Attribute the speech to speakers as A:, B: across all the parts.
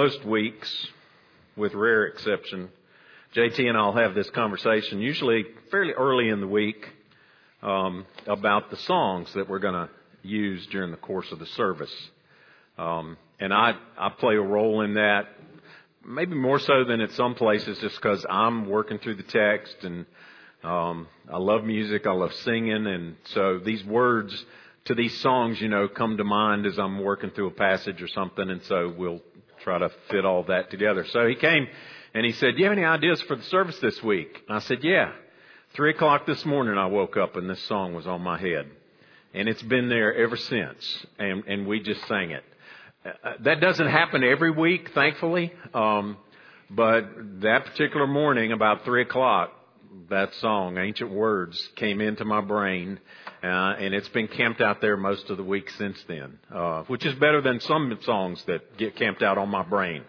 A: most weeks, with rare exception, JT and I'll have this conversation, usually fairly early in the week, um, about the songs that we're going to use during the course of the service. Um, and I, I play a role in that, maybe more so than at some places, just because I'm working through the text and um, I love music, I love singing, and so these words to these songs, you know, come to mind as I'm working through a passage or something, and so we'll try to fit all that together. So he came and he said, "Do you have any ideas for the service this week?" And I said, "Yeah." Three o'clock this morning, I woke up and this song was on my head, and it's been there ever since, and and we just sang it. Uh, that doesn't happen every week, thankfully, um, but that particular morning, about three o'clock, that song, Ancient Words, came into my brain, uh, and it's been camped out there most of the week since then, uh, which is better than some songs that get camped out on my brain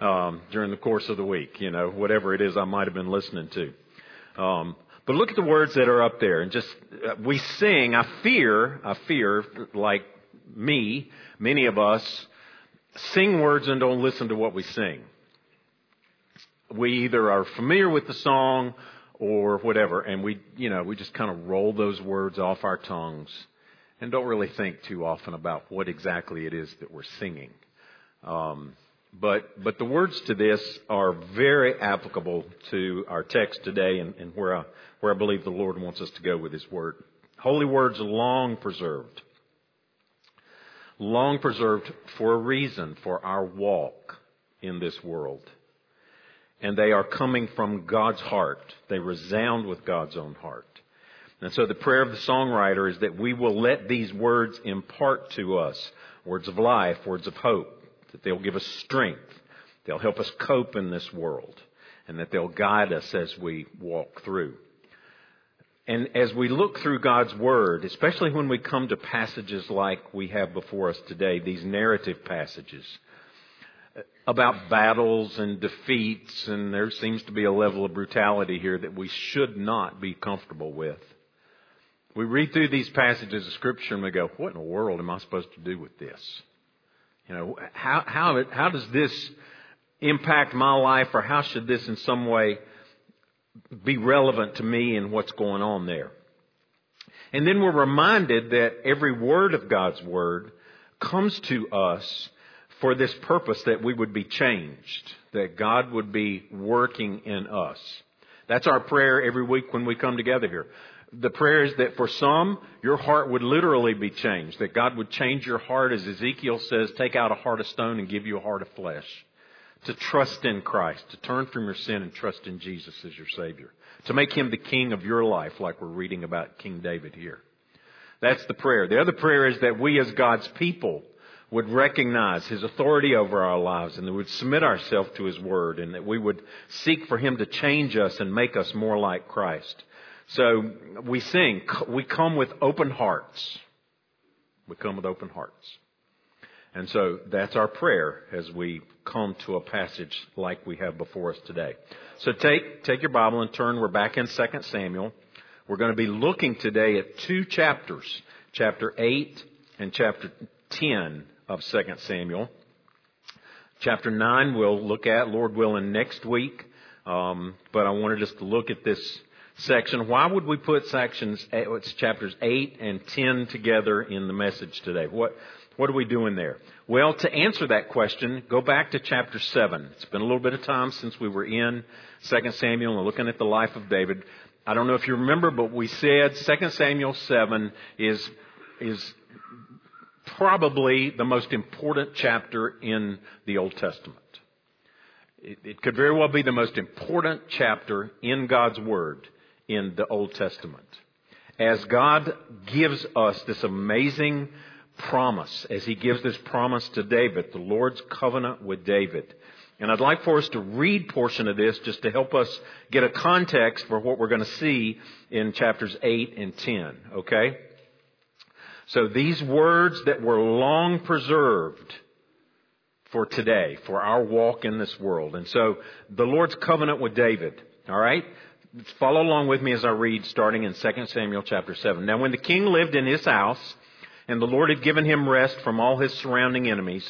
A: um, during the course of the week. You know, whatever it is I might have been listening to. Um, but look at the words that are up there, and just uh, we sing. I fear, I fear, like me, many of us sing words and don't listen to what we sing. We either are familiar with the song or whatever, and we, you know, we just kind of roll those words off our tongues and don't really think too often about what exactly it is that we're singing. Um, but but the words to this are very applicable to our text today, and, and where I where I believe the Lord wants us to go with His word. Holy words long preserved, long preserved for a reason for our walk in this world and they are coming from God's heart. They resound with God's own heart. And so the prayer of the songwriter is that we will let these words impart to us words of life, words of hope, that they'll give us strength, they'll help us cope in this world, and that they'll guide us as we walk through. And as we look through God's Word, especially when we come to passages like we have before us today, these narrative passages, about battles and defeats, and there seems to be a level of brutality here that we should not be comfortable with. We read through these passages of Scripture and we go, what in the world am I supposed to do with this? You know, how, how, how does this impact my life, or how should this in some way be relevant to me and what's going on there? And then we're reminded that every word of God's Word comes to us for this purpose that we would be changed, that God would be working in us. That's our prayer every week when we come together here. The prayer is that for some, your heart would literally be changed, that God would change your heart, as Ezekiel says, take out a heart of stone and give you a heart of flesh. To trust in Christ, to turn from your sin and trust in Jesus as your Savior. To make Him the King of your life, like we're reading about King David here. That's the prayer. The other prayer is that we as God's people would recognize His authority over our lives and that we would submit ourselves to His Word and that we would seek for Him to change us and make us more like Christ. So we sing, we come with open hearts. We come with open hearts. And so that's our prayer as we come to a passage like we have before us today. So take, take your Bible and turn. We're back in 2 Samuel. We're going to be looking today at two chapters, chapter 8 and chapter 10 of 2 Samuel. Chapter 9 we'll look at, Lord willing, next week. Um, but I wanted us to look at this section. Why would we put sections, eh, chapters 8 and 10 together in the message today? What, what are we doing there? Well, to answer that question, go back to chapter 7. It's been a little bit of time since we were in 2 Samuel and looking at the life of David. I don't know if you remember, but we said 2 Samuel 7 is, is probably the most important chapter in the Old Testament. It, it, could very well be the most important chapter in God's Word in the Old Testament. As God gives us this amazing promise, as He gives this promise to David, the Lord's covenant with David. And I'd like for us to read portion of this just to help us get a context for what we're going to see in chapters 8 and 10. Okay? So these words that were long preserved for today, for our walk in this world. And so the Lord's covenant with David, all right? Follow along with me as I read starting in 2 Samuel chapter 7. Now when the king lived in his house, and the Lord had given him rest from all his surrounding enemies,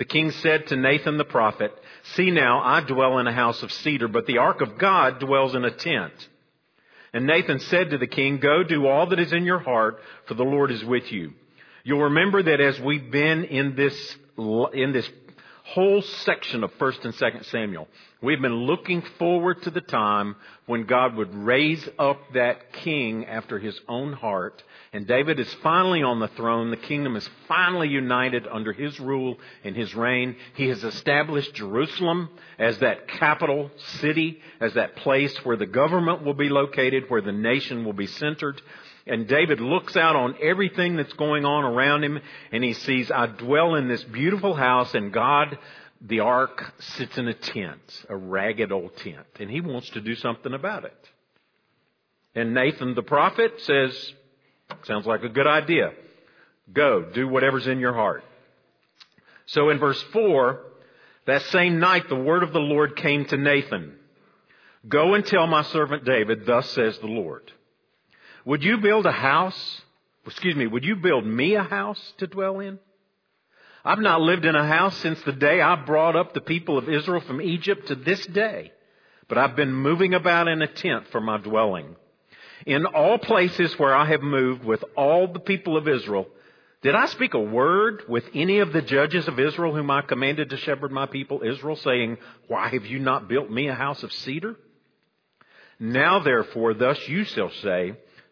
A: The king said to Nathan the prophet, See now, I dwell in a house of cedar, but the ark of God dwells in a tent. And Nathan said to the king, Go do all that is in your heart, for the Lord is with you. You'll remember that as we've been in this, in this whole section of 1st and 2nd Samuel, we've been looking forward to the time when God would raise up that king after his own heart. And David is finally on the throne. The kingdom is finally united under his rule and his reign. He has established Jerusalem as that capital city, as that place where the government will be located, where the nation will be centered. And David looks out on everything that's going on around him and he sees, I dwell in this beautiful house and God, the ark, sits in a tent, a ragged old tent. And he wants to do something about it. And Nathan the prophet says, sounds like a good idea. Go, do whatever's in your heart. So in verse 4, that same night the word of the Lord came to Nathan. Go and tell my servant David, thus says the Lord. Would you build a house? Excuse me, would you build me a house to dwell in? I've not lived in a house since the day I brought up the people of Israel from Egypt to this day, but I've been moving about in a tent for my dwelling. In all places where I have moved with all the people of Israel, did I speak a word with any of the judges of Israel whom I commanded to shepherd my people Israel, saying, Why have you not built me a house of cedar? Now therefore, thus you shall say,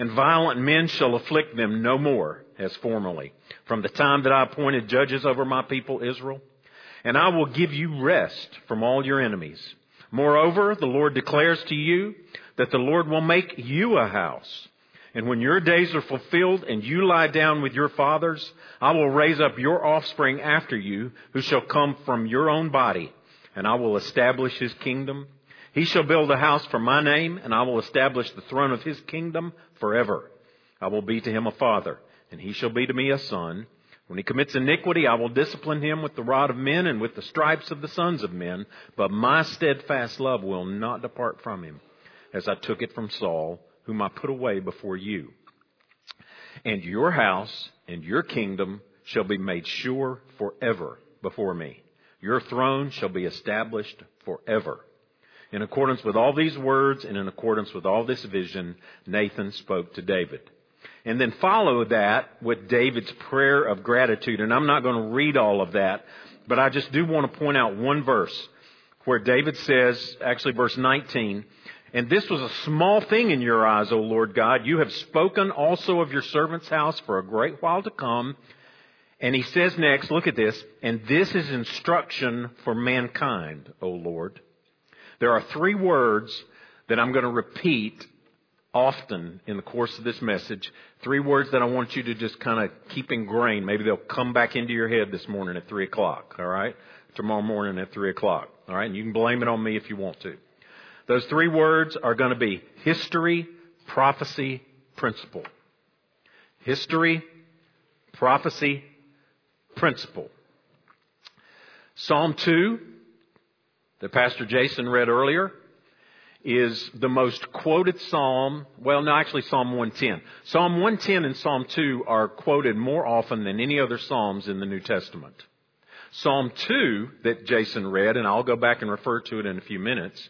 A: and violent men shall afflict them no more as formerly, from the time that I appointed judges over my people Israel. And I will give you rest from all your enemies. Moreover, the Lord declares to you that the Lord will make you a house. And when your days are fulfilled and you lie down with your fathers, I will raise up your offspring after you, who shall come from your own body, and I will establish his kingdom he shall build a house for my name, and I will establish the throne of his kingdom forever. I will be to him a father, and he shall be to me a son. When he commits iniquity, I will discipline him with the rod of men and with the stripes of the sons of men. But my steadfast love will not depart from him, as I took it from Saul, whom I put away before you. And your house and your kingdom shall be made sure forever before me. Your throne shall be established forever. In accordance with all these words and in accordance with all this vision, Nathan spoke to David. And then follow that with David's prayer of gratitude. And I'm not going to read all of that, but I just do want to point out one verse where David says, actually verse 19, and this was a small thing in your eyes, O Lord God. You have spoken also of your servant's house for a great while to come. And he says next, look at this, and this is instruction for mankind, O Lord. There are three words that I'm going to repeat often in the course of this message. Three words that I want you to just kind of keep ingrained. Maybe they'll come back into your head this morning at three o'clock. All right. Tomorrow morning at three o'clock. All right. And you can blame it on me if you want to. Those three words are going to be history, prophecy, principle. History, prophecy, principle. Psalm 2 that Pastor Jason read earlier is the most quoted psalm. Well, no, actually Psalm 110. Psalm 110 and Psalm 2 are quoted more often than any other psalms in the New Testament. Psalm 2 that Jason read, and I'll go back and refer to it in a few minutes,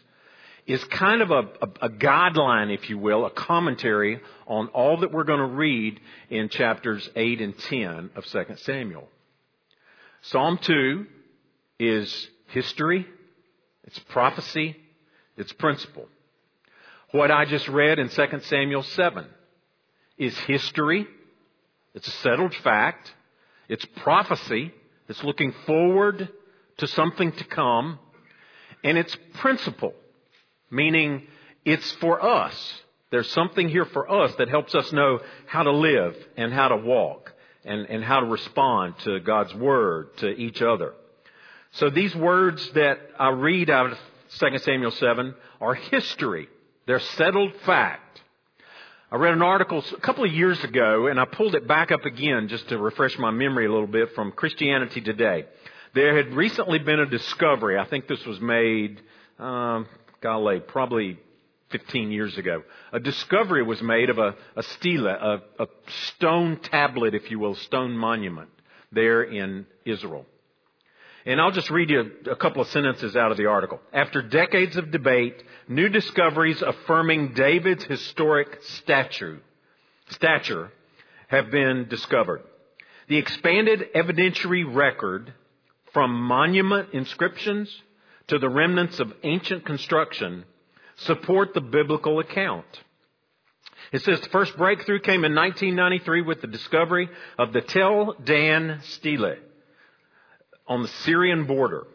A: is kind of a, a, a guideline, if you will, a commentary on all that we're going to read in chapters 8 and 10 of 2 Samuel. Psalm 2 is history, it's prophecy. It's principle. What I just read in 2 Samuel 7 is history. It's a settled fact. It's prophecy. It's looking forward to something to come. And it's principle, meaning it's for us. There's something here for us that helps us know how to live and how to walk and, and how to respond to God's Word, to each other. So these words that I read out of 2 Samuel 7 are history. They're settled fact. I read an article a couple of years ago and I pulled it back up again just to refresh my memory a little bit from Christianity Today. There had recently been a discovery. I think this was made, um, golly, probably 15 years ago. A discovery was made of a, a a, a stone tablet, if you will, stone monument there in Israel. And I'll just read you a couple of sentences out of the article. After decades of debate, new discoveries affirming David's historic stature, stature have been discovered. The expanded evidentiary record from monument inscriptions to the remnants of ancient construction support the biblical account. It says the first breakthrough came in 1993 with the discovery of the Tel Dan stele on the Syrian border.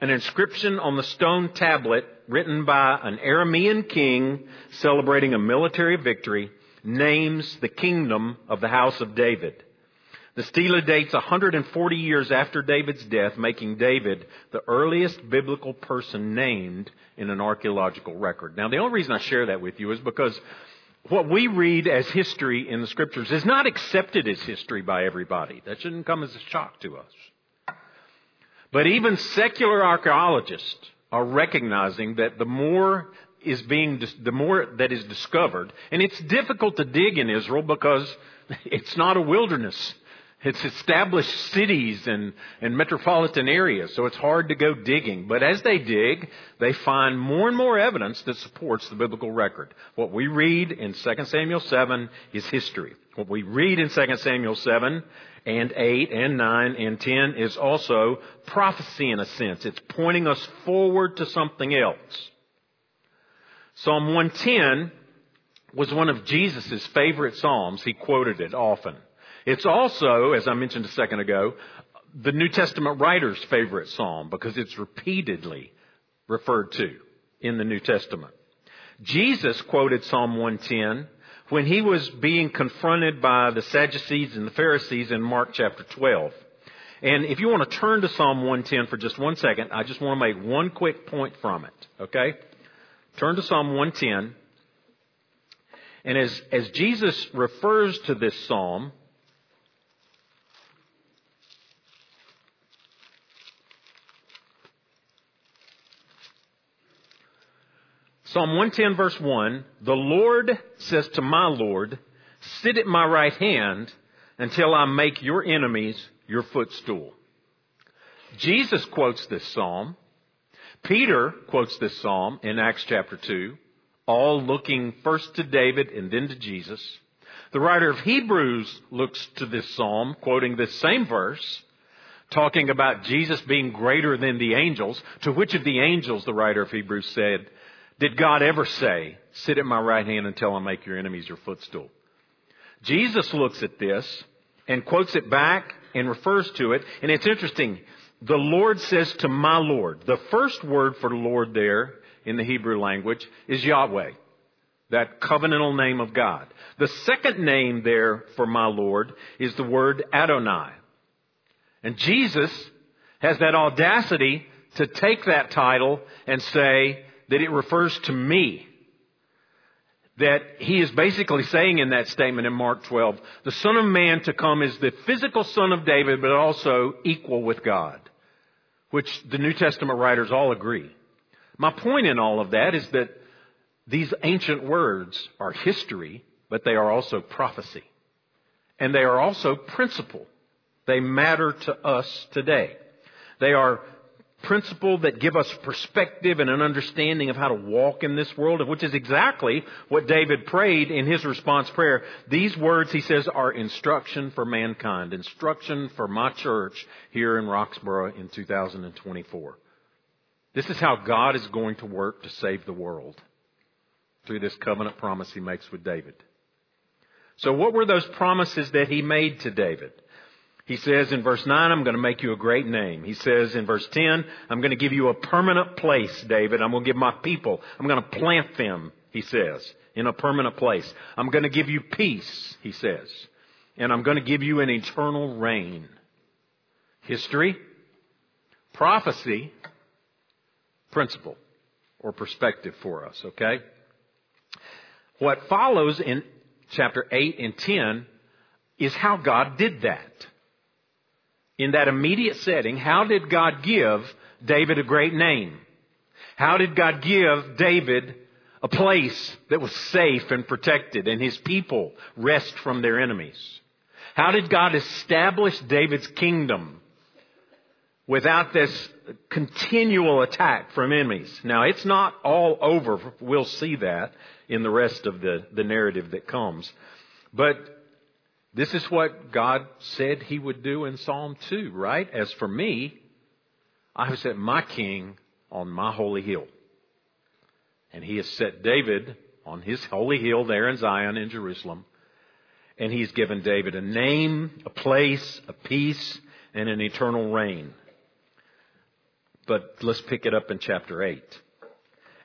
A: An inscription on the stone tablet written by an Aramean king celebrating a military victory names the kingdom of the house of David. The stele dates 140 years after David's death, making David the earliest biblical person named in an archaeological record. Now, the only reason I share that with you is because what we read as history in the scriptures is not accepted as history by everybody. That shouldn't come as a shock to us. But even secular archaeologists are recognizing that the more is being, the more that is discovered, and it's difficult to dig in Israel because it's not a wilderness. It's established cities and, and metropolitan areas, so it's hard to go digging. But as they dig, they find more and more evidence that supports the biblical record. What we read in 2 Samuel 7 is history. What we read in 2 Samuel 7 and 8 and 9 and 10 is also prophecy in a sense. It's pointing us forward to something else. Psalm 110 was one of Jesus' favorite psalms. He quoted it often. It's also, as I mentioned a second ago, the New Testament writer's favorite psalm because it's repeatedly referred to in the New Testament. Jesus quoted Psalm 110 when he was being confronted by the Sadducees and the Pharisees in Mark chapter 12. And if you want to turn to Psalm 110 for just one second, I just want to make one quick point from it. Okay? Turn to Psalm 110. And as, as Jesus refers to this psalm, Psalm 110 verse 1, the Lord says to my Lord, sit at my right hand until I make your enemies your footstool. Jesus quotes this psalm. Peter quotes this psalm in Acts chapter 2, all looking first to David and then to Jesus. The writer of Hebrews looks to this psalm, quoting this same verse, talking about Jesus being greater than the angels, to which of the angels, the writer of Hebrews said, did God ever say, sit at my right hand until I make your enemies your footstool? Jesus looks at this and quotes it back and refers to it. And it's interesting. The Lord says to my Lord. The first word for Lord there in the Hebrew language is Yahweh. That covenantal name of God. The second name there for my Lord is the word Adonai. And Jesus has that audacity to take that title and say, that it refers to me. That he is basically saying in that statement in Mark 12, the Son of Man to come is the physical Son of David, but also equal with God, which the New Testament writers all agree. My point in all of that is that these ancient words are history, but they are also prophecy. And they are also principle. They matter to us today. They are principle that give us perspective and an understanding of how to walk in this world, which is exactly what David prayed in his response prayer. These words, he says, are instruction for mankind, instruction for my church here in Roxboro in 2024. This is how God is going to work to save the world through this covenant promise he makes with David. So what were those promises that he made to David? He says in verse 9, I'm going to make you a great name. He says in verse 10, I'm going to give you a permanent place, David. I'm going to give my people, I'm going to plant them, he says, in a permanent place. I'm going to give you peace, he says. And I'm going to give you an eternal reign. History, prophecy, principle, or perspective for us, okay? What follows in chapter 8 and 10 is how God did that. In that immediate setting, how did God give David a great name? How did God give David a place that was safe and protected and his people rest from their enemies? How did God establish David's kingdom without this continual attack from enemies? Now, it's not all over. We'll see that in the rest of the, the narrative that comes. But this is what God said he would do in Psalm 2, right? As for me, I have set my king on my holy hill. And he has set David on his holy hill there in Zion in Jerusalem. And he's given David a name, a place, a peace, and an eternal reign. But let's pick it up in chapter 8.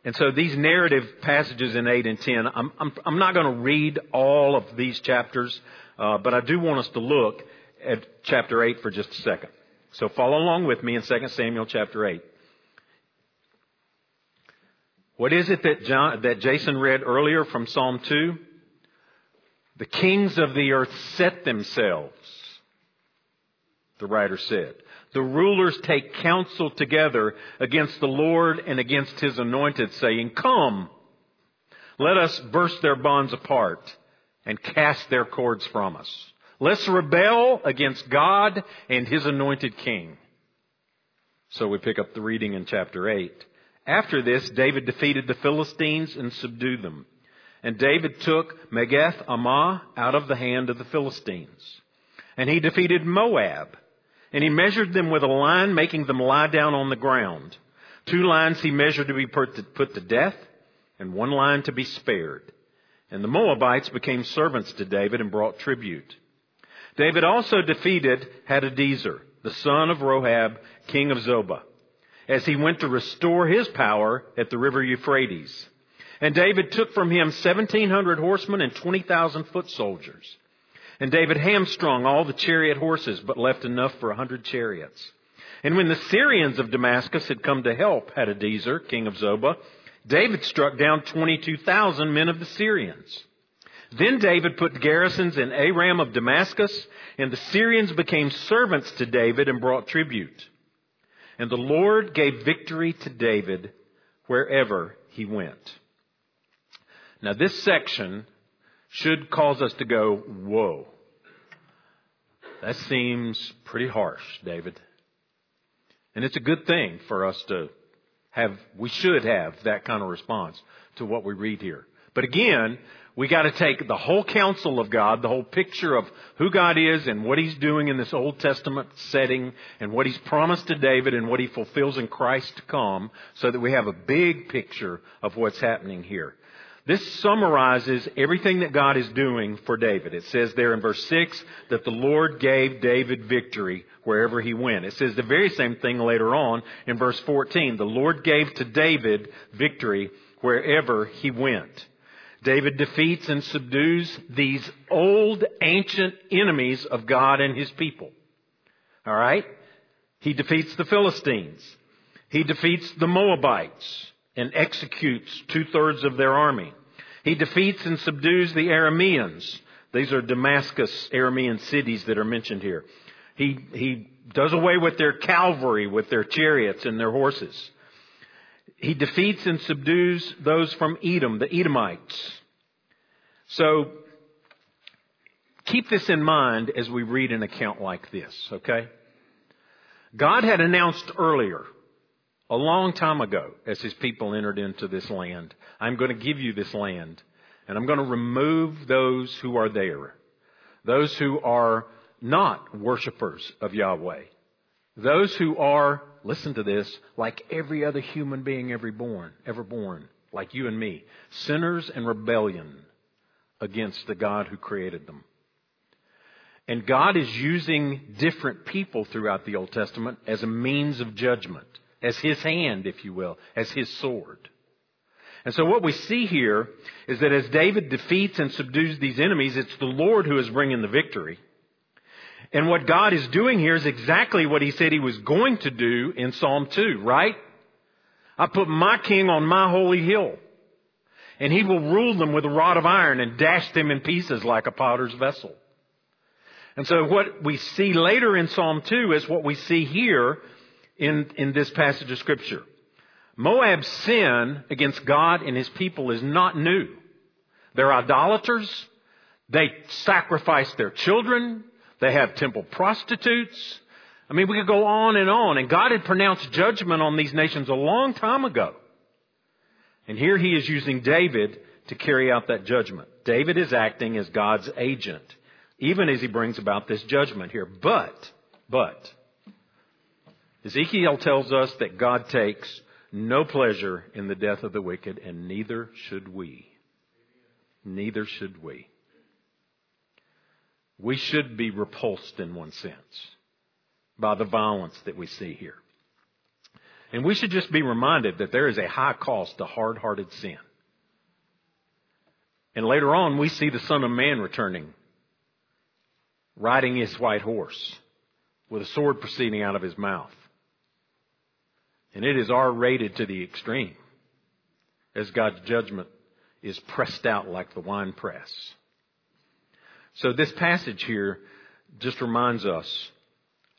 A: And so these narrative passages in 8 and 10, I'm, I'm, I'm not going to read all of these chapters, uh, but I do want us to look at chapter 8 for just a second. So follow along with me in 2 Samuel chapter 8. What is it that, John, that Jason read earlier from Psalm 2? The kings of the earth set themselves, the writer said. The rulers take counsel together against the Lord and against his anointed, saying, Come, let us burst their bonds apart and cast their cords from us. Let's rebel against God and his anointed king. So we pick up the reading in chapter 8. After this, David defeated the Philistines and subdued them. And David took Metheg-ammah out of the hand of the Philistines. And he defeated Moab. And he measured them with a line, making them lie down on the ground. Two lines he measured to be put to, put to death, and one line to be spared. And the Moabites became servants to David and brought tribute. David also defeated Hadadezer, the son of Rehob, king of Zobah, as he went to restore his power at the river Euphrates. And David took from him 1700 horsemen and 20,000 foot soldiers. And David hamstrung all the chariot horses, but left enough for a hundred chariots. And when the Syrians of Damascus had come to help Hadadezer, king of Zobah, David struck down 22,000 men of the Syrians. Then David put garrisons in Aram of Damascus, and the Syrians became servants to David and brought tribute. And the Lord gave victory to David wherever he went. Now this section should cause us to go, whoa. That seems pretty harsh, David. And it's a good thing for us to have, we should have that kind of response to what we read here. But again, we got to take the whole counsel of God, the whole picture of who God is and what He's doing in this Old Testament setting and what He's promised to David and what He fulfills in Christ to come so that we have a big picture of what's happening here. This summarizes everything that God is doing for David. It says there in verse 6 that the Lord gave David victory wherever he went. It says the very same thing later on in verse 14. The Lord gave to David victory wherever he went. David defeats and subdues these old ancient enemies of God and his people. Alright? He defeats the Philistines. He defeats the Moabites and executes two thirds of their army. He defeats and subdues the Arameans. These are Damascus Aramean cities that are mentioned here. He, he does away with their cavalry, with their chariots and their horses. He defeats and subdues those from Edom, the Edomites. So, keep this in mind as we read an account like this, okay? God had announced earlier a long time ago as his people entered into this land. I'm going to give you this land and I'm going to remove those who are there. Those who are not worshipers of Yahweh. Those who are, listen to this, like every other human being ever born, ever born, like you and me, sinners and rebellion against the God who created them. And God is using different people throughout the Old Testament as a means of judgment as his hand, if you will, as his sword. And so what we see here is that as David defeats and subdues these enemies, it's the Lord who is bringing the victory. And what God is doing here is exactly what he said he was going to do in Psalm 2, right? I put my king on my holy hill, and he will rule them with a rod of iron and dash them in pieces like a potter's vessel. And so what we see later in Psalm 2 is what we see here in, in this passage of scripture. Moab's sin against God and his people is not new. They're idolaters. They sacrifice their children. They have temple prostitutes. I mean, we could go on and on. And God had pronounced judgment on these nations a long time ago. And here he is using David to carry out that judgment. David is acting as God's agent, even as he brings about this judgment here. But, but, Ezekiel tells us that God takes no pleasure in the death of the wicked, and neither should we. Neither should we. We should be repulsed in one sense by the violence that we see here. And we should just be reminded that there is a high cost to hard hearted sin. And later on, we see the Son of Man returning, riding his white horse, with a sword proceeding out of his mouth. And it is R rated to the extreme as God's judgment is pressed out like the wine press. So this passage here just reminds us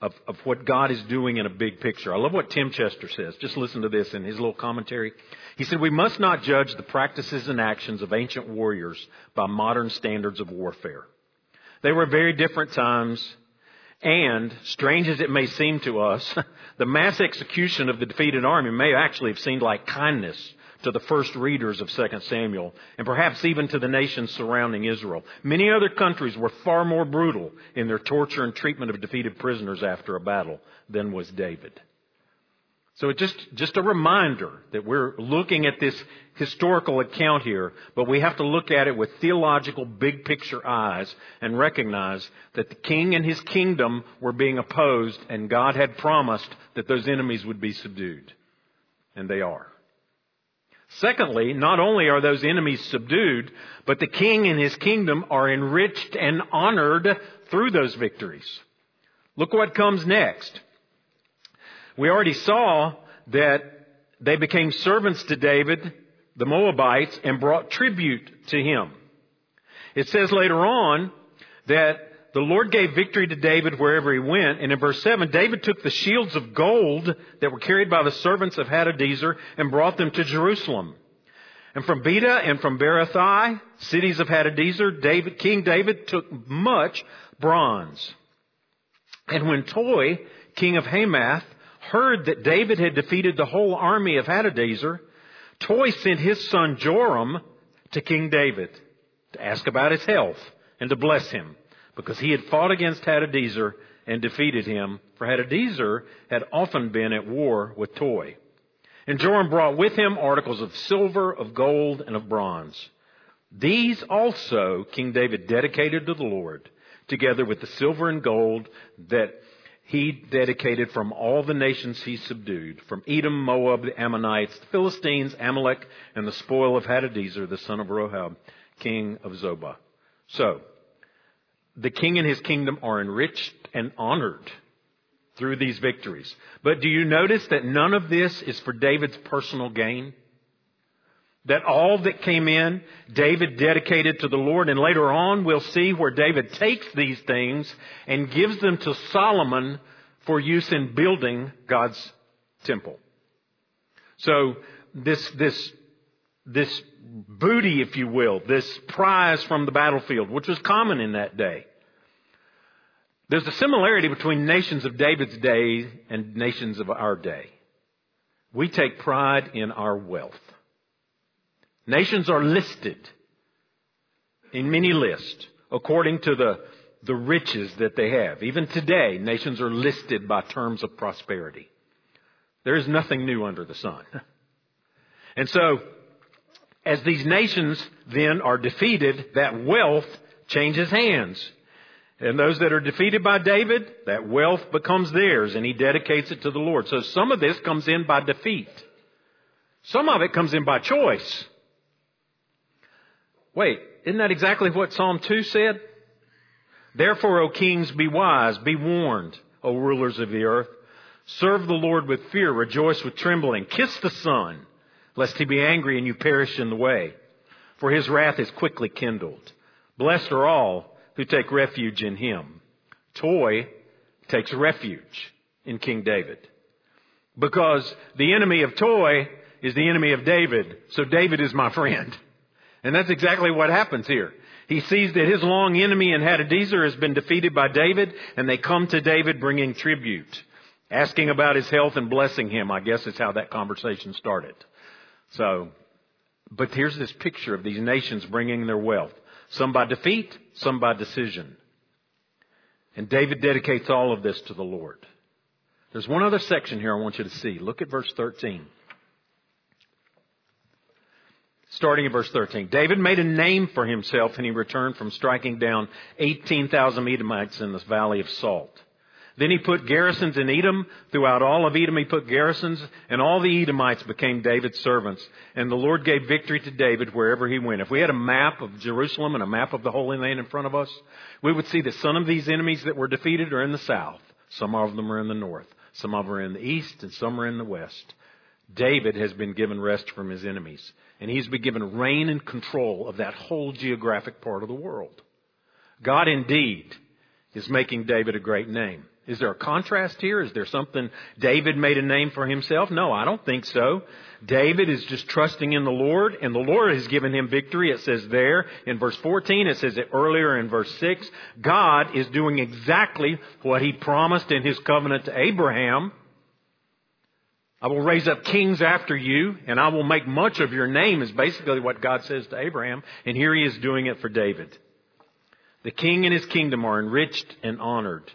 A: of, of what God is doing in a big picture. I love what Tim Chester says. Just listen to this in his little commentary. He said, We must not judge the practices and actions of ancient warriors by modern standards of warfare. They were very different times, and strange as it may seem to us, the mass execution of the defeated army may actually have seemed like kindness to the first readers of 2 Samuel, and perhaps even to the nations surrounding Israel. Many other countries were far more brutal in their torture and treatment of defeated prisoners after a battle than was David. So just, just a reminder that we're looking at this historical account here, but we have to look at it with theological big picture eyes and recognize that the king and his kingdom were being opposed and God had promised that those enemies would be subdued. And they are. Secondly, not only are those enemies subdued, but the king and his kingdom are enriched and honored through those victories. Look what comes next. We already saw that they became servants to David, the Moabites, and brought tribute to him. It says later on that the Lord gave victory to David wherever he went. And in verse 7, David took the shields of gold that were carried by the servants of Hadadezer and brought them to Jerusalem. And from Betah and from Berothai, cities of Hadadezer, David, King David took much bronze. And when Toi, king of Hamath, heard that David had defeated the whole army of Hadadezer, Toi sent his son Joram to King David to ask about his health and to bless him because he had fought against Hadadezer and defeated him, for Hadadezer had often been at war with Toi. And Joram brought with him articles of silver, of gold, and of bronze. These also King David dedicated to the Lord, together with the silver and gold that he dedicated from all the nations he subdued, from Edom, Moab, the Ammonites, the Philistines, Amalek, and the spoil of Hadadezer, the son of Rehob, king of Zobah. So, the king and his kingdom are enriched and honored through these victories. But do you notice that none of this is for David's personal gain? That all that came in, David dedicated to the Lord, and later on we'll see where David takes these things and gives them to Solomon for use in building God's temple. So this, this this booty, if you will, this prize from the battlefield, which was common in that day. There's a similarity between nations of David's day and nations of our day. We take pride in our wealth. Nations are listed in many lists according to the, the riches that they have. Even today, nations are listed by terms of prosperity. There is nothing new under the sun. And so, as these nations then are defeated, that wealth changes hands. And those that are defeated by David, that wealth becomes theirs and he dedicates it to the Lord. So some of this comes in by defeat. Some of it comes in by choice. Wait, isn't that exactly what Psalm 2 said? Therefore, O kings, be wise, be warned, O rulers of the earth. Serve the Lord with fear, rejoice with trembling. Kiss the Son, lest he be angry and you perish in the way. For his wrath is quickly kindled. Blessed are all who take refuge in him. Toi takes refuge in King David. Because the enemy of Toi is the enemy of David, so David is my friend. And that's exactly what happens here. He sees that his long enemy in Hadadezer has been defeated by David, and they come to David bringing tribute, asking about his health and blessing him. I guess is how that conversation started. So, but here's this picture of these nations bringing their wealth. Some by defeat, some by decision. And David dedicates all of this to the Lord. There's one other section here I want you to see. Look at verse 13 starting in verse 13. David made a name for himself and he returned from striking down 18,000 Edomites in the valley of Salt. Then he put garrisons in Edom. Throughout all of Edom he put garrisons, and all the Edomites became David's servants. And the Lord gave victory to David wherever he went. If we had a map of Jerusalem and a map of the Holy Land in front of us, we would see that some of these enemies that were defeated are in the south. Some of them are in the north. Some of them are in the east, and some are in the west. David has been given rest from his enemies, and he's been given reign and control of that whole geographic part of the world. God indeed is making David a great name. Is there a contrast here? Is there something David made a name for himself? No, I don't think so. David is just trusting in the Lord, and the Lord has given him victory. It says there in verse 14, it says it earlier in verse 6. God is doing exactly what he promised in his covenant to Abraham I will raise up kings after you, and I will make much of your name, is basically what God says to Abraham, and here he is doing it for David. The king and his kingdom are enriched and honored.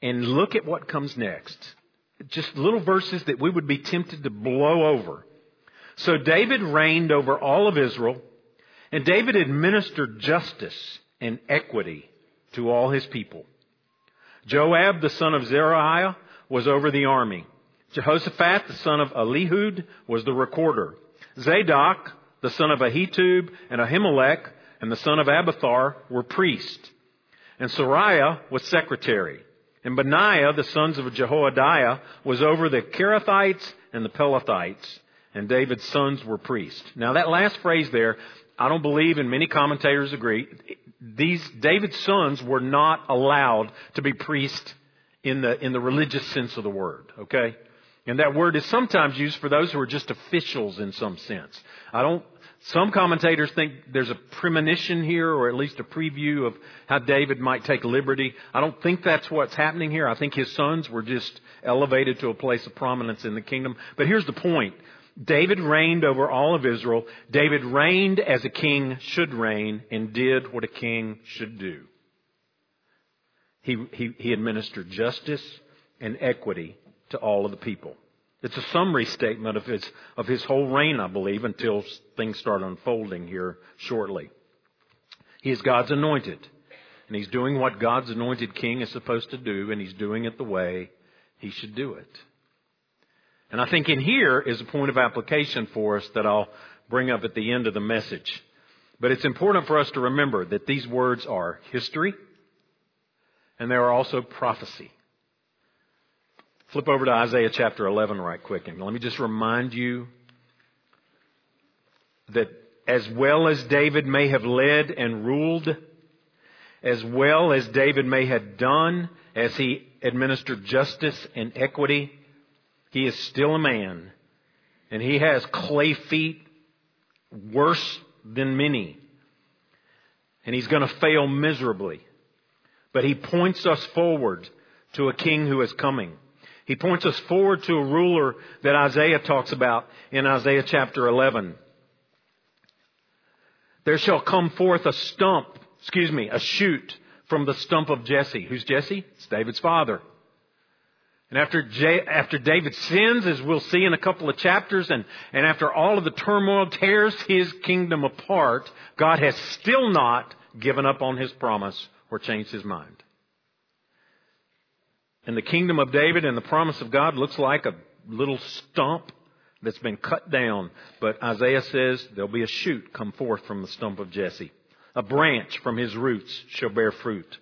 A: And look at what comes next. Just little verses that we would be tempted to blow over. So David reigned over all of Israel, and David administered justice and equity to all his people. Joab, the son of Zeruiah, was over the army. Jehoshaphat, the son of Elihud, was the recorder. Zadok, the son of Ahitub, and Ahimelech, and the son of Abiathar were priests. And Seraiah was secretary. And Benaiah, the sons of Jehoiada, was over the Kerethites and the Pelethites. And David's sons were priests. Now that last phrase there, I don't believe, and many commentators agree, these David's sons were not allowed to be priests in the, in the religious sense of the word, okay? And that word is sometimes used for those who are just officials in some sense. I don't, some commentators think there's a premonition here, or at least a preview of how David might take liberty. I don't think that's what's happening here. I think his sons were just elevated to a place of prominence in the kingdom. But here's the point. David reigned over all of Israel. David reigned as a king should reign and did what a king should do. He, he, he administered justice and equity to all of the people. It's a summary statement of his, of his whole reign, I believe, until things start unfolding here shortly. He is God's anointed, and he's doing what God's anointed king is supposed to do, and he's doing it the way he should do it. And I think in here is a point of application for us that I'll bring up at the end of the message. But it's important for us to remember that these words are history, and they are also prophecy. Flip over to Isaiah chapter 11 right quick. And let me just remind you that as well as David may have led and ruled, as well as David may have done as he administered justice and equity, he is still a man. And he has clay feet worse than many. And he's going to fail miserably. But he points us forward to a king who is coming. He points us forward to a ruler that Isaiah talks about in Isaiah chapter 11. There shall come forth a stump, excuse me, a shoot from the stump of Jesse. Who's Jesse? It's David's father. And after, J- after David sins, as we'll see in a couple of chapters, and, and after all of the turmoil tears his kingdom apart, God has still not given up on his promise or changed his mind. And the kingdom of David and the promise of God looks like a little stump that's been cut down. But Isaiah says there'll be a shoot come forth from the stump of Jesse. A branch from his roots shall bear fruit.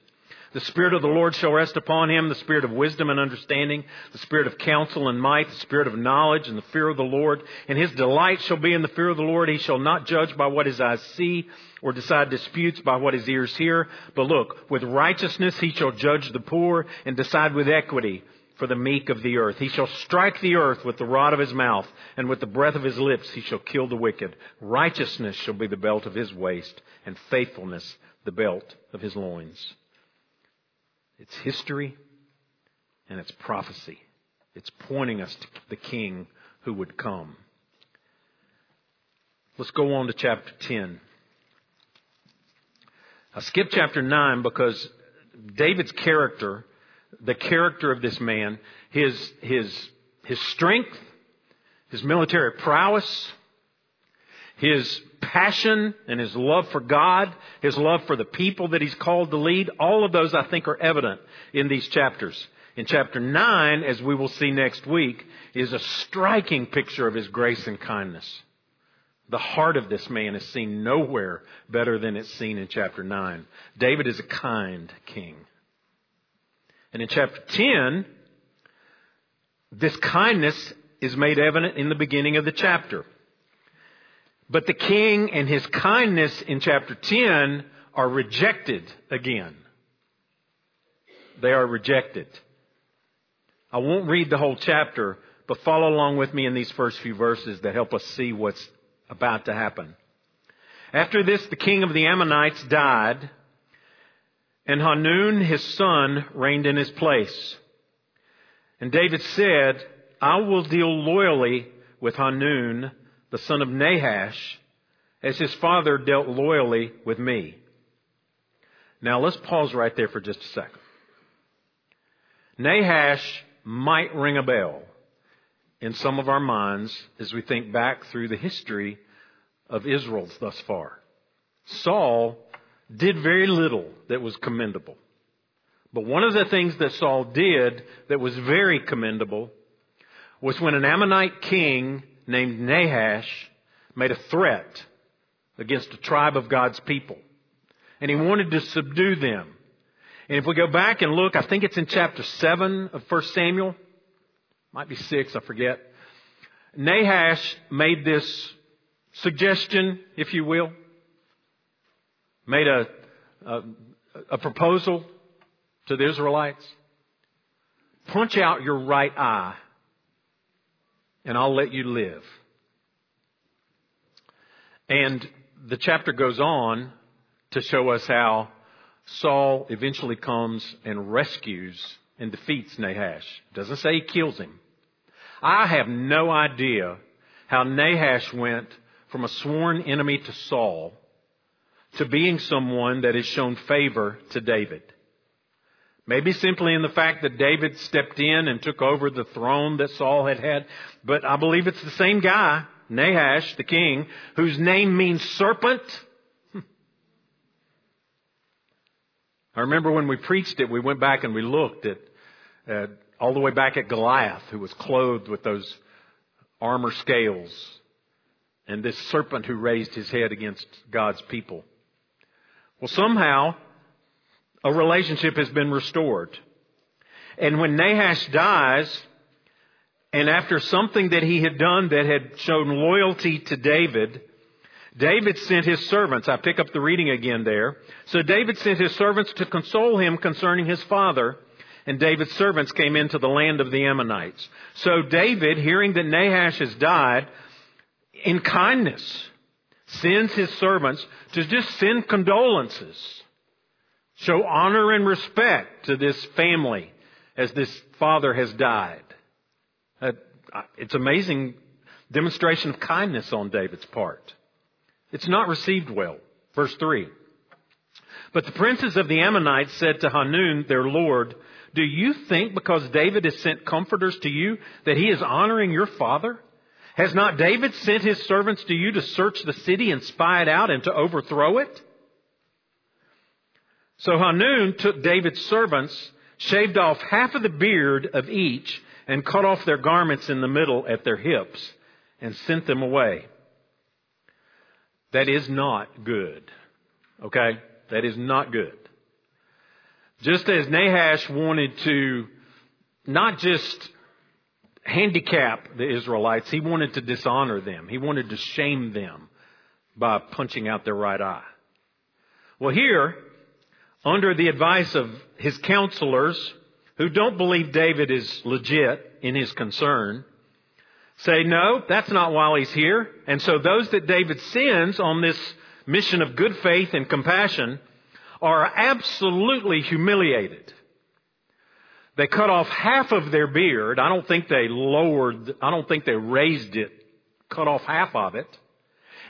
A: The Spirit of the Lord shall rest upon him, the Spirit of wisdom and understanding, the Spirit of counsel and might, the Spirit of knowledge and the fear of the Lord. And his delight shall be in the fear of the Lord. He shall not judge by what his eyes see, or decide disputes by what his ears hear. But look, with righteousness he shall judge the poor, and decide with equity for the meek of the earth. He shall strike the earth with the rod of his mouth, and with the breath of his lips he shall kill the wicked. Righteousness shall be the belt of his waist, and faithfulness the belt of his loins. It's history and it's prophecy. It's pointing us to the king who would come. Let's go on to chapter 10. I skip chapter 9 because David's character, the character of this man, his, his, his strength, his military prowess, his passion and his love for God, his love for the people that he's called to lead, all of those I think are evident in these chapters. In chapter 9, as we will see next week, is a striking picture of his grace and kindness. The heart of this man is seen nowhere better than it's seen in chapter 9. David is a kind king. And in chapter 10, this kindness is made evident in the beginning of the chapter. But the king and his kindness in chapter 10 are rejected again. They are rejected. I won't read the whole chapter, but follow along with me in these first few verses that help us see what's about to happen. After this, the king of the Ammonites died, and Hanun, his son, reigned in his place. And David said, I will deal loyally with Hanun, the son of Nahash, as his father dealt loyally with me. Now let's pause right there for just a second. Nahash might ring a bell in some of our minds as we think back through the history of Israel thus far. Saul did very little that was commendable. But one of the things that Saul did that was very commendable was when an Ammonite king named Nahash made a threat against a tribe of God's people. And he wanted to subdue them. And if we go back and look, I think it's in chapter 7 of 1 Samuel. Might be 6, I forget. Nahash made this suggestion, if you will. Made a, a, a proposal to the Israelites. Punch out your right eye and I'll let you live. And the chapter goes on to show us how Saul eventually comes and rescues and defeats Nahash. Doesn't say he kills him. I have no idea how Nahash went from a sworn enemy to Saul to being someone that has shown favor to David. Maybe simply in the fact that David stepped in and took over the throne that Saul had had. But I believe it's the same guy, Nahash, the king, whose name means serpent. Hmm. I remember when we preached it, we went back and we looked at, at all the way back at Goliath, who was clothed with those armor scales, and this serpent who raised his head against God's people. Well, somehow, a relationship has been restored. And when Nahash dies, and after something that he had done that had shown loyalty to David, David sent his servants. I pick up the reading again there. So David sent his servants to console him concerning his father, and David's servants came into the land of the Ammonites. So David, hearing that Nahash has died, in kindness, sends his servants to just send condolences Show honor and respect to this family as this father has died. Uh, it's amazing demonstration of kindness on David's part. It's not received well. Verse 3. But the princes of the Ammonites said to Hanun, their lord, Do you think because David has sent comforters to you that he is honoring your father? Has not David sent his servants to you to search the city and spy it out and to overthrow it? So Hanun took David's servants, shaved off half of the beard of each, and cut off their garments in the middle at their hips, and sent them away. That is not good. Okay? That is not good. Just as Nahash wanted to not just handicap the Israelites, he wanted to dishonor them. He wanted to shame them by punching out their right eye. Well, here, under the advice of his counselors, who don't believe David is legit in his concern, say, no, that's not while he's here. And so those that David sends on this mission of good faith and compassion are absolutely humiliated. They cut off half of their beard. I don't think they lowered, I don't think they raised it, cut off half of it.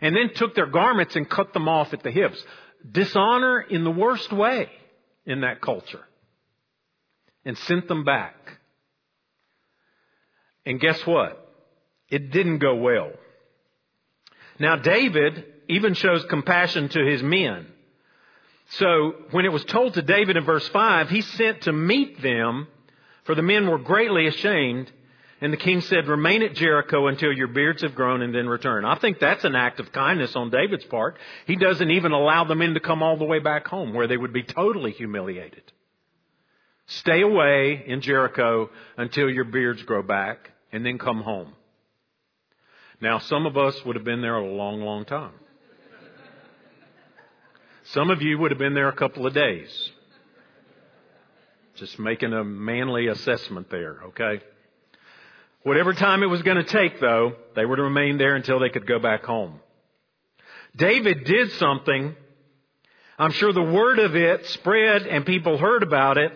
A: And then took their garments and cut them off at the hips. Dishonor in the worst way in that culture. And sent them back. And guess what? It didn't go well. Now David even shows compassion to his men. So when it was told to David in verse 5, he sent to meet them, for the men were greatly ashamed. And the king said, Remain at Jericho until your beards have grown and then return. I think that's an act of kindness on David's part. He doesn't even allow the men to come all the way back home where they would be totally humiliated. Stay away in Jericho until your beards grow back and then come home. Now, some of us would have been there a long, long time. Some of you would have been there a couple of days. Just making a manly assessment there, okay? Whatever time it was going to take, though, they were to remain there until they could go back home. David did something. I'm sure the word of it spread and people heard about it.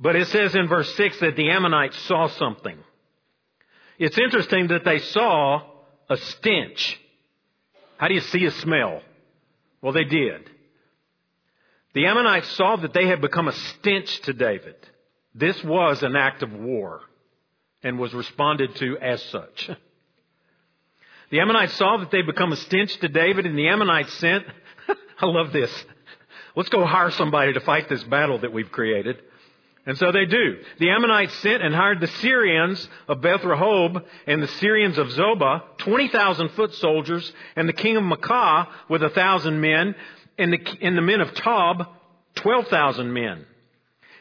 A: But it says in verse 6 that the Ammonites saw something. It's interesting that they saw a stench. How do you see a smell? Well, they did. The Ammonites saw that they had become a stench to David. This was an act of war and was responded to as such. The Ammonites saw that they'd become a stench to David and the Ammonites sent, I love this. Let's go hire somebody to fight this battle that we've created. And so they do. The Ammonites sent and hired the Syrians of Beth Rehob and the Syrians of Zobah, 20,000 foot soldiers, and the king of Maacah with a thousand men, and the, and the men of Tob, 12,000 men.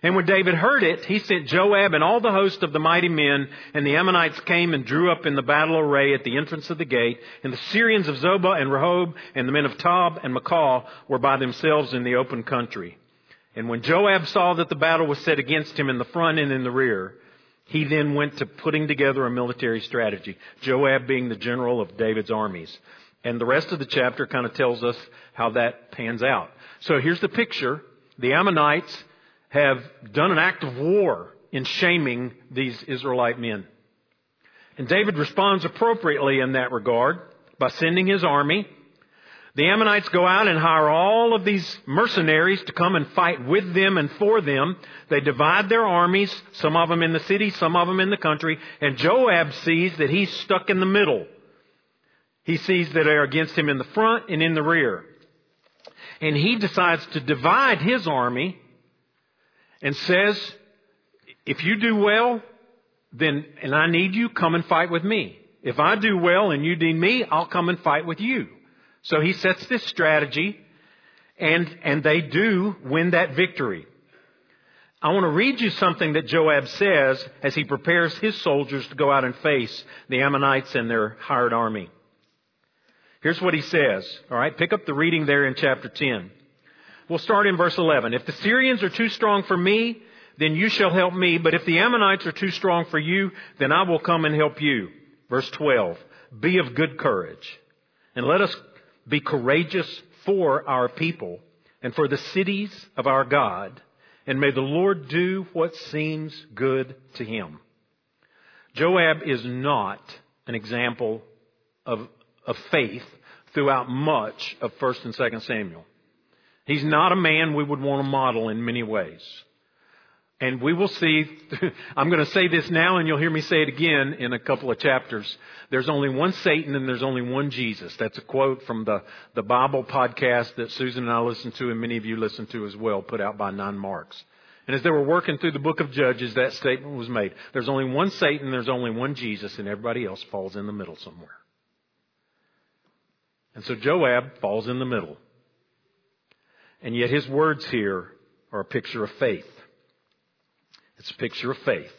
A: And when David heard it, he sent Joab and all the host of the mighty men, and the Ammonites came and drew up in the battle array at the entrance of the gate, and the Syrians of Zobah and Rehob and the men of Tob and Maacah were by themselves in the open country. And when Joab saw that the battle was set against him in the front and in the rear, he then went to putting together a military strategy. Joab being the general of David's armies. And the rest of the chapter kind of tells us how that pans out. So here's the picture. The Ammonites have done an act of war in shaming these Israelite men. And David responds appropriately in that regard by sending his army the Ammonites go out and hire all of these mercenaries to come and fight with them and for them. They divide their armies, some of them in the city, some of them in the country, and Joab sees that he's stuck in the middle. He sees that they're against him in the front and in the rear. And he decides to divide his army and says, if you do well, then, and I need you, come and fight with me. If I do well and you need me, I'll come and fight with you. So he sets this strategy and, and they do win that victory. I want to read you something that Joab says as he prepares his soldiers to go out and face the Ammonites and their hired army. Here's what he says. All right, pick up the reading there in chapter 10. We'll start in verse 11. If the Syrians are too strong for me, then you shall help me. But if the Ammonites are too strong for you, then I will come and help you. Verse 12. Be of good courage. And let us be courageous for our people and for the cities of our God, and may the Lord do what seems good to him. Joab is not an example of, of faith throughout much of 1st and 2nd Samuel. He's not a man we would want to model in many ways. And we will see, I'm going to say this now and you'll hear me say it again in a couple of chapters. There's only one Satan and there's only one Jesus. That's a quote from the, the Bible podcast that Susan and I listen to and many of you listen to as well, put out by Nine Marks. And as they were working through the book of Judges, that statement was made. There's only one Satan, there's only one Jesus, and everybody else falls in the middle somewhere. And so Joab falls in the middle. And yet his words here are a picture of faith. It's a picture of faith.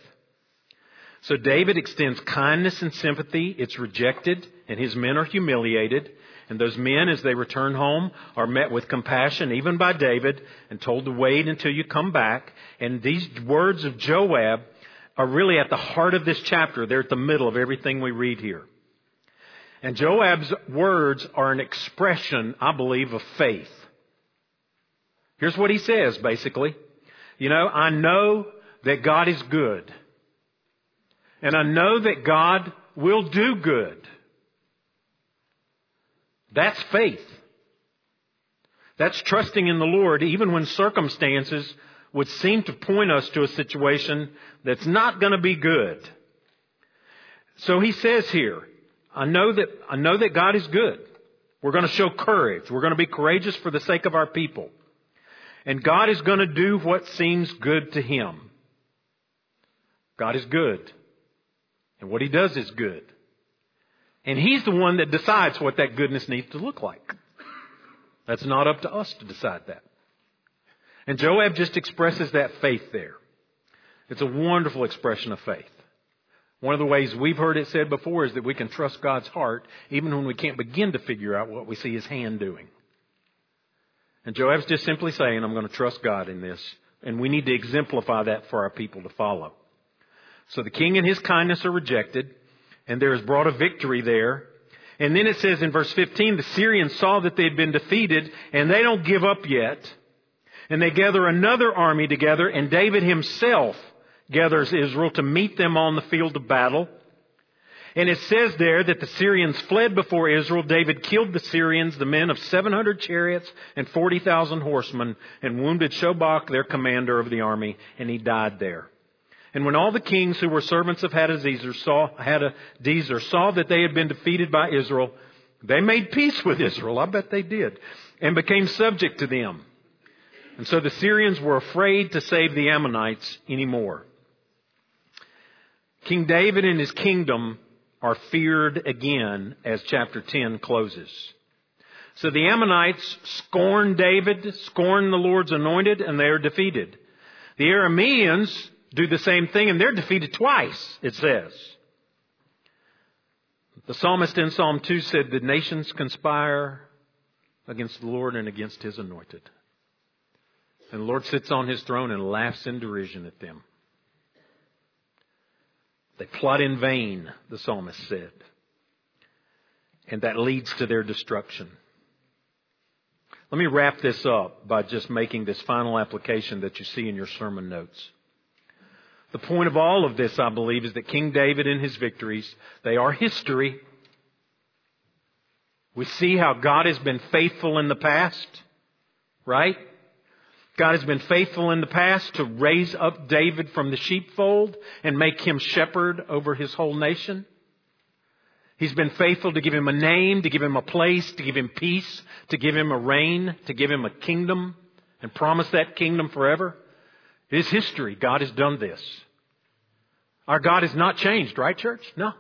A: So David extends kindness and sympathy. It's rejected and his men are humiliated. And those men, as they return home, are met with compassion, even by David, and told to wait until you come back. And these words of Joab are really at the heart of this chapter. They're at the middle of everything we read here. And Joab's words are an expression, I believe, of faith. Here's what he says, basically. You know, I know that God is good. And I know that God will do good. That's faith. That's trusting in the Lord even when circumstances would seem to point us to a situation that's not going to be good. So he says here, I know that, I know that God is good. We're going to show courage. We're going to be courageous for the sake of our people. And God is going to do what seems good to Him. God is good. And what He does is good. And He's the one that decides what that goodness needs to look like. That's not up to us to decide that. And Joab just expresses that faith there. It's a wonderful expression of faith. One of the ways we've heard it said before is that we can trust God's heart even when we can't begin to figure out what we see His hand doing. And Joab's just simply saying, I'm going to trust God in this. And we need to exemplify that for our people to follow. So the king and his kindness are rejected, and there is brought a victory there. And then it says in verse 15, the Syrians saw that they had been defeated, and they don't give up yet. And they gather another army together, and David himself gathers Israel to meet them on the field of battle. And it says there that the Syrians fled before Israel. David killed the Syrians, the men of 700 chariots and 40,000 horsemen, and wounded Shobach, their commander of the army, and he died there. And when all the kings who were servants of Hadadezer saw, Hadadezer saw that they had been defeated by Israel, they made peace with Israel. I bet they did. And became subject to them. And so the Syrians were afraid to save the Ammonites anymore. King David and his kingdom are feared again as chapter 10 closes. So the Ammonites scorn David, scorn the Lord's anointed, and they are defeated. The Arameans do the same thing and they're defeated twice, it says. The psalmist in Psalm 2 said, The nations conspire against the Lord and against his anointed. And the Lord sits on his throne and laughs in derision at them. They plot in vain, the psalmist said. And that leads to their destruction. Let me wrap this up by just making this final application that you see in your sermon notes. The point of all of this, I believe, is that King David and his victories, they are history. We see how God has been faithful in the past, right? God has been faithful in the past to raise up David from the sheepfold and make him shepherd over his whole nation. He's been faithful to give him a name, to give him a place, to give him peace, to give him a reign, to give him a kingdom, and promise that kingdom forever. It is history. God has done this. Our God has not changed, right, church? No.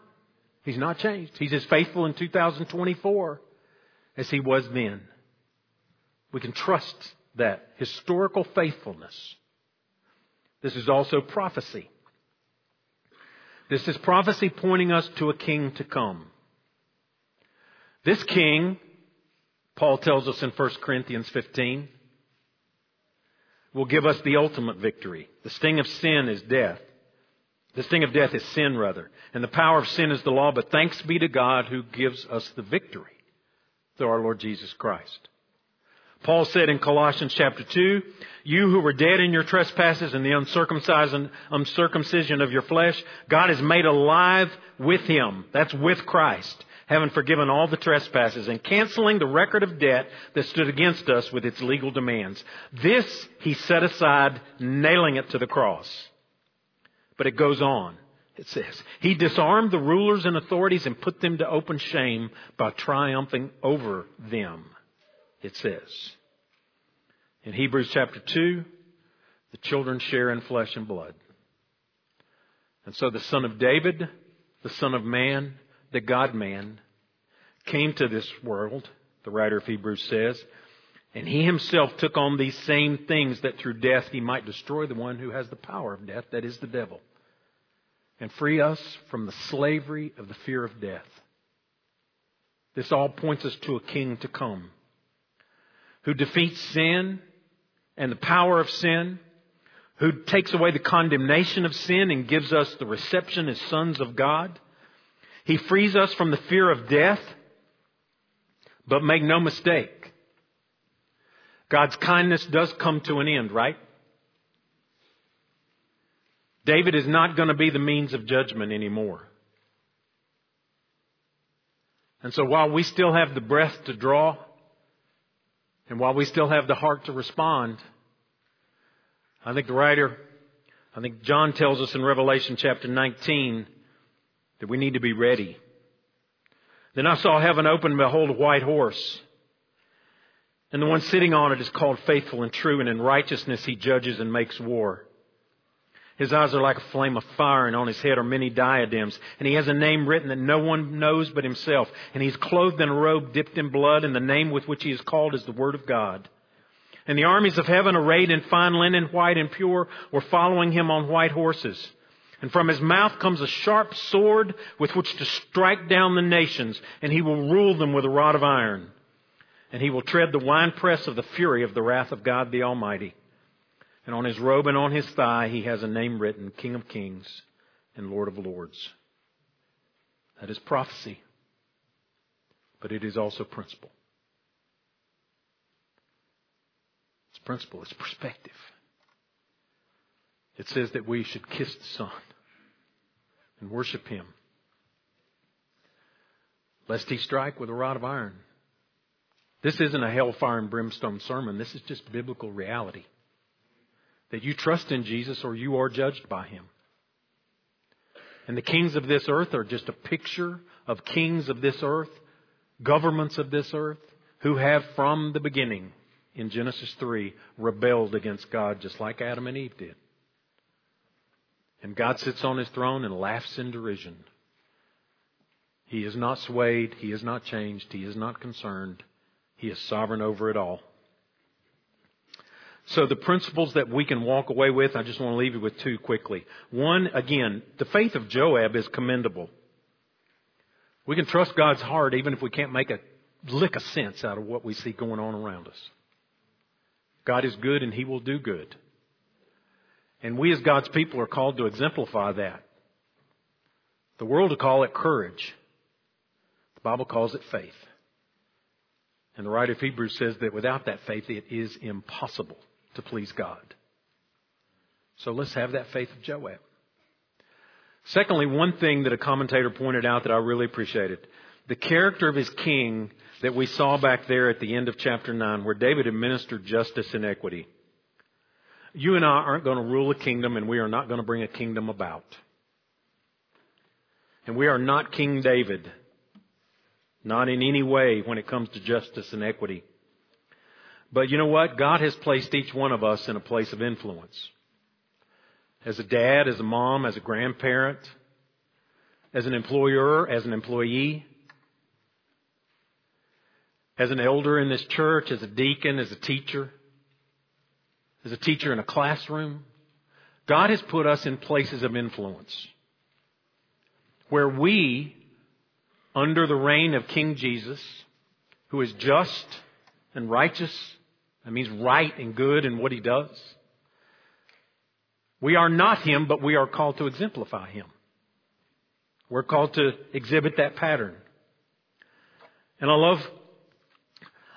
A: He's not changed. He's as faithful in 2024 as he was then. We can trust that historical faithfulness. This is also prophecy. This is prophecy pointing us to a king to come. This king, Paul tells us in 1 Corinthians 15, will give us the ultimate victory. The sting of sin is death. The sting of death is sin, rather. And the power of sin is the law, but thanks be to God who gives us the victory through our Lord Jesus Christ. Paul said in Colossians chapter 2, you who were dead in your trespasses and the uncircumcision of your flesh, God has made alive with him. That's with Christ, having forgiven all the trespasses and canceling the record of debt that stood against us with its legal demands. This he set aside, nailing it to the cross. But it goes on. It says, He disarmed the rulers and authorities and put them to open shame by triumphing over them it says. In Hebrews chapter 2, the children share in flesh and blood. And so the Son of David, the Son of Man, the God man, came to this world, the writer of Hebrews says, And he himself took on these same things that through death he might destroy the one who has the power of death, that is the devil, and free us from the slavery of the fear of death. This all points us to a king to come who defeats sin and the power of sin, who takes away the condemnation of sin and gives us the reception as sons of God. He frees us from the fear of death, but make no mistake, God's kindness does come to an end, right? David is not going to be the means of judgment anymore. And so while we still have the breath to draw, and while we still have the heart to respond, I think the writer, I think John tells us in Revelation chapter 19 that we need to be ready. Then I saw heaven open and behold a white horse. And the one sitting on it is called faithful and true, and in righteousness he judges and makes war. His eyes are like a flame of fire, and on his head are many diadems. And he has a name written that no one knows but himself. And he's clothed in a robe dipped in blood, and the name with which he is called is the Word of God. And the armies of heaven, arrayed in fine linen, white and pure, were following him on white horses. And from his mouth comes a sharp sword with which to strike down the nations, and he will rule them with a rod of iron and he will tread the winepress of the fury of the wrath of God the Almighty. And on his robe and on his thigh he has a name written, King of Kings and Lord of Lords. That is prophecy, but it is also principle. It's principle, it's perspective. It says that we should kiss the Son and worship him, lest he strike with a rod of iron. This isn't a hellfire and brimstone sermon. This is just biblical reality. That you trust in Jesus or you are judged by him. And the kings of this earth are just a picture of kings of this earth, governments of this earth, who have from the beginning, in Genesis 3, rebelled against God just like Adam and Eve did. And God sits on his throne and laughs in derision. He is not swayed. He is not changed. He is not concerned. He is sovereign over it all. So the principles that we can walk away with, I just want to leave you with two quickly. One, again, the faith of Joab is commendable. We can trust God's heart even if we can't make a lick of sense out of what we see going on around us. God is good and He will do good. And we as God's people are called to exemplify that. The world will call it courage. The Bible calls it faith. And the writer of Hebrews says that without that faith, it is impossible to please God. So let's have that faith of Joab. Secondly, one thing that a commentator pointed out that I really appreciated the character of his king that we saw back there at the end of chapter 9, where David administered justice and equity. You and I aren't going to rule a kingdom, and we are not going to bring a kingdom about. And we are not King David. Not in any way when it comes to justice and equity. But you know what? God has placed each one of us in a place of influence. As a dad, as a mom, as a grandparent, as an employer, as an employee, as an elder in this church, as a deacon, as a teacher, as a teacher in a classroom. God has put us in places of influence where we under the reign of King Jesus, who is just and righteous. That means right and good in what he does. We are not him, but we are called to exemplify him. We're called to exhibit that pattern. And I love,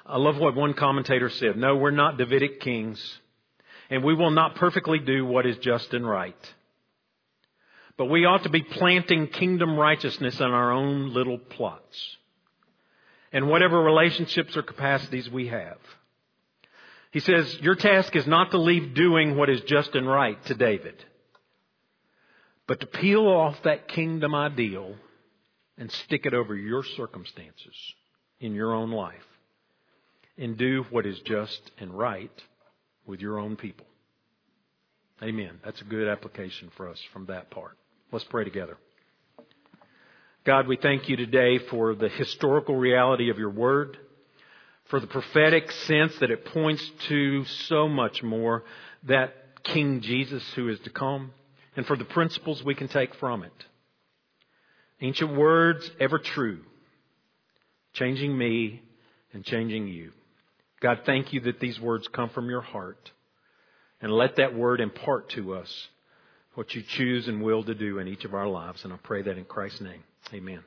A: I love what one commentator said. No, we're not Davidic kings, and we will not perfectly do what is just and right. But we ought to be planting kingdom righteousness in our own little plots. And whatever relationships or capacities we have. He says, Your task is not to leave doing what is just and right to David, but to peel off that kingdom ideal and stick it over your circumstances in your own life and do what is just and right with your own people. Amen. That's a good application for us from that part. Let's pray together. God, we thank you today for the historical reality of your word, for the prophetic sense that it points to so much more that King Jesus who is to come, and for the principles we can take from it. Ancient words, ever true, changing me and changing you. God, thank you that these words come from your heart. And let that word impart to us what you choose and will to do in each of our lives. And I pray that in Christ's name. Amen.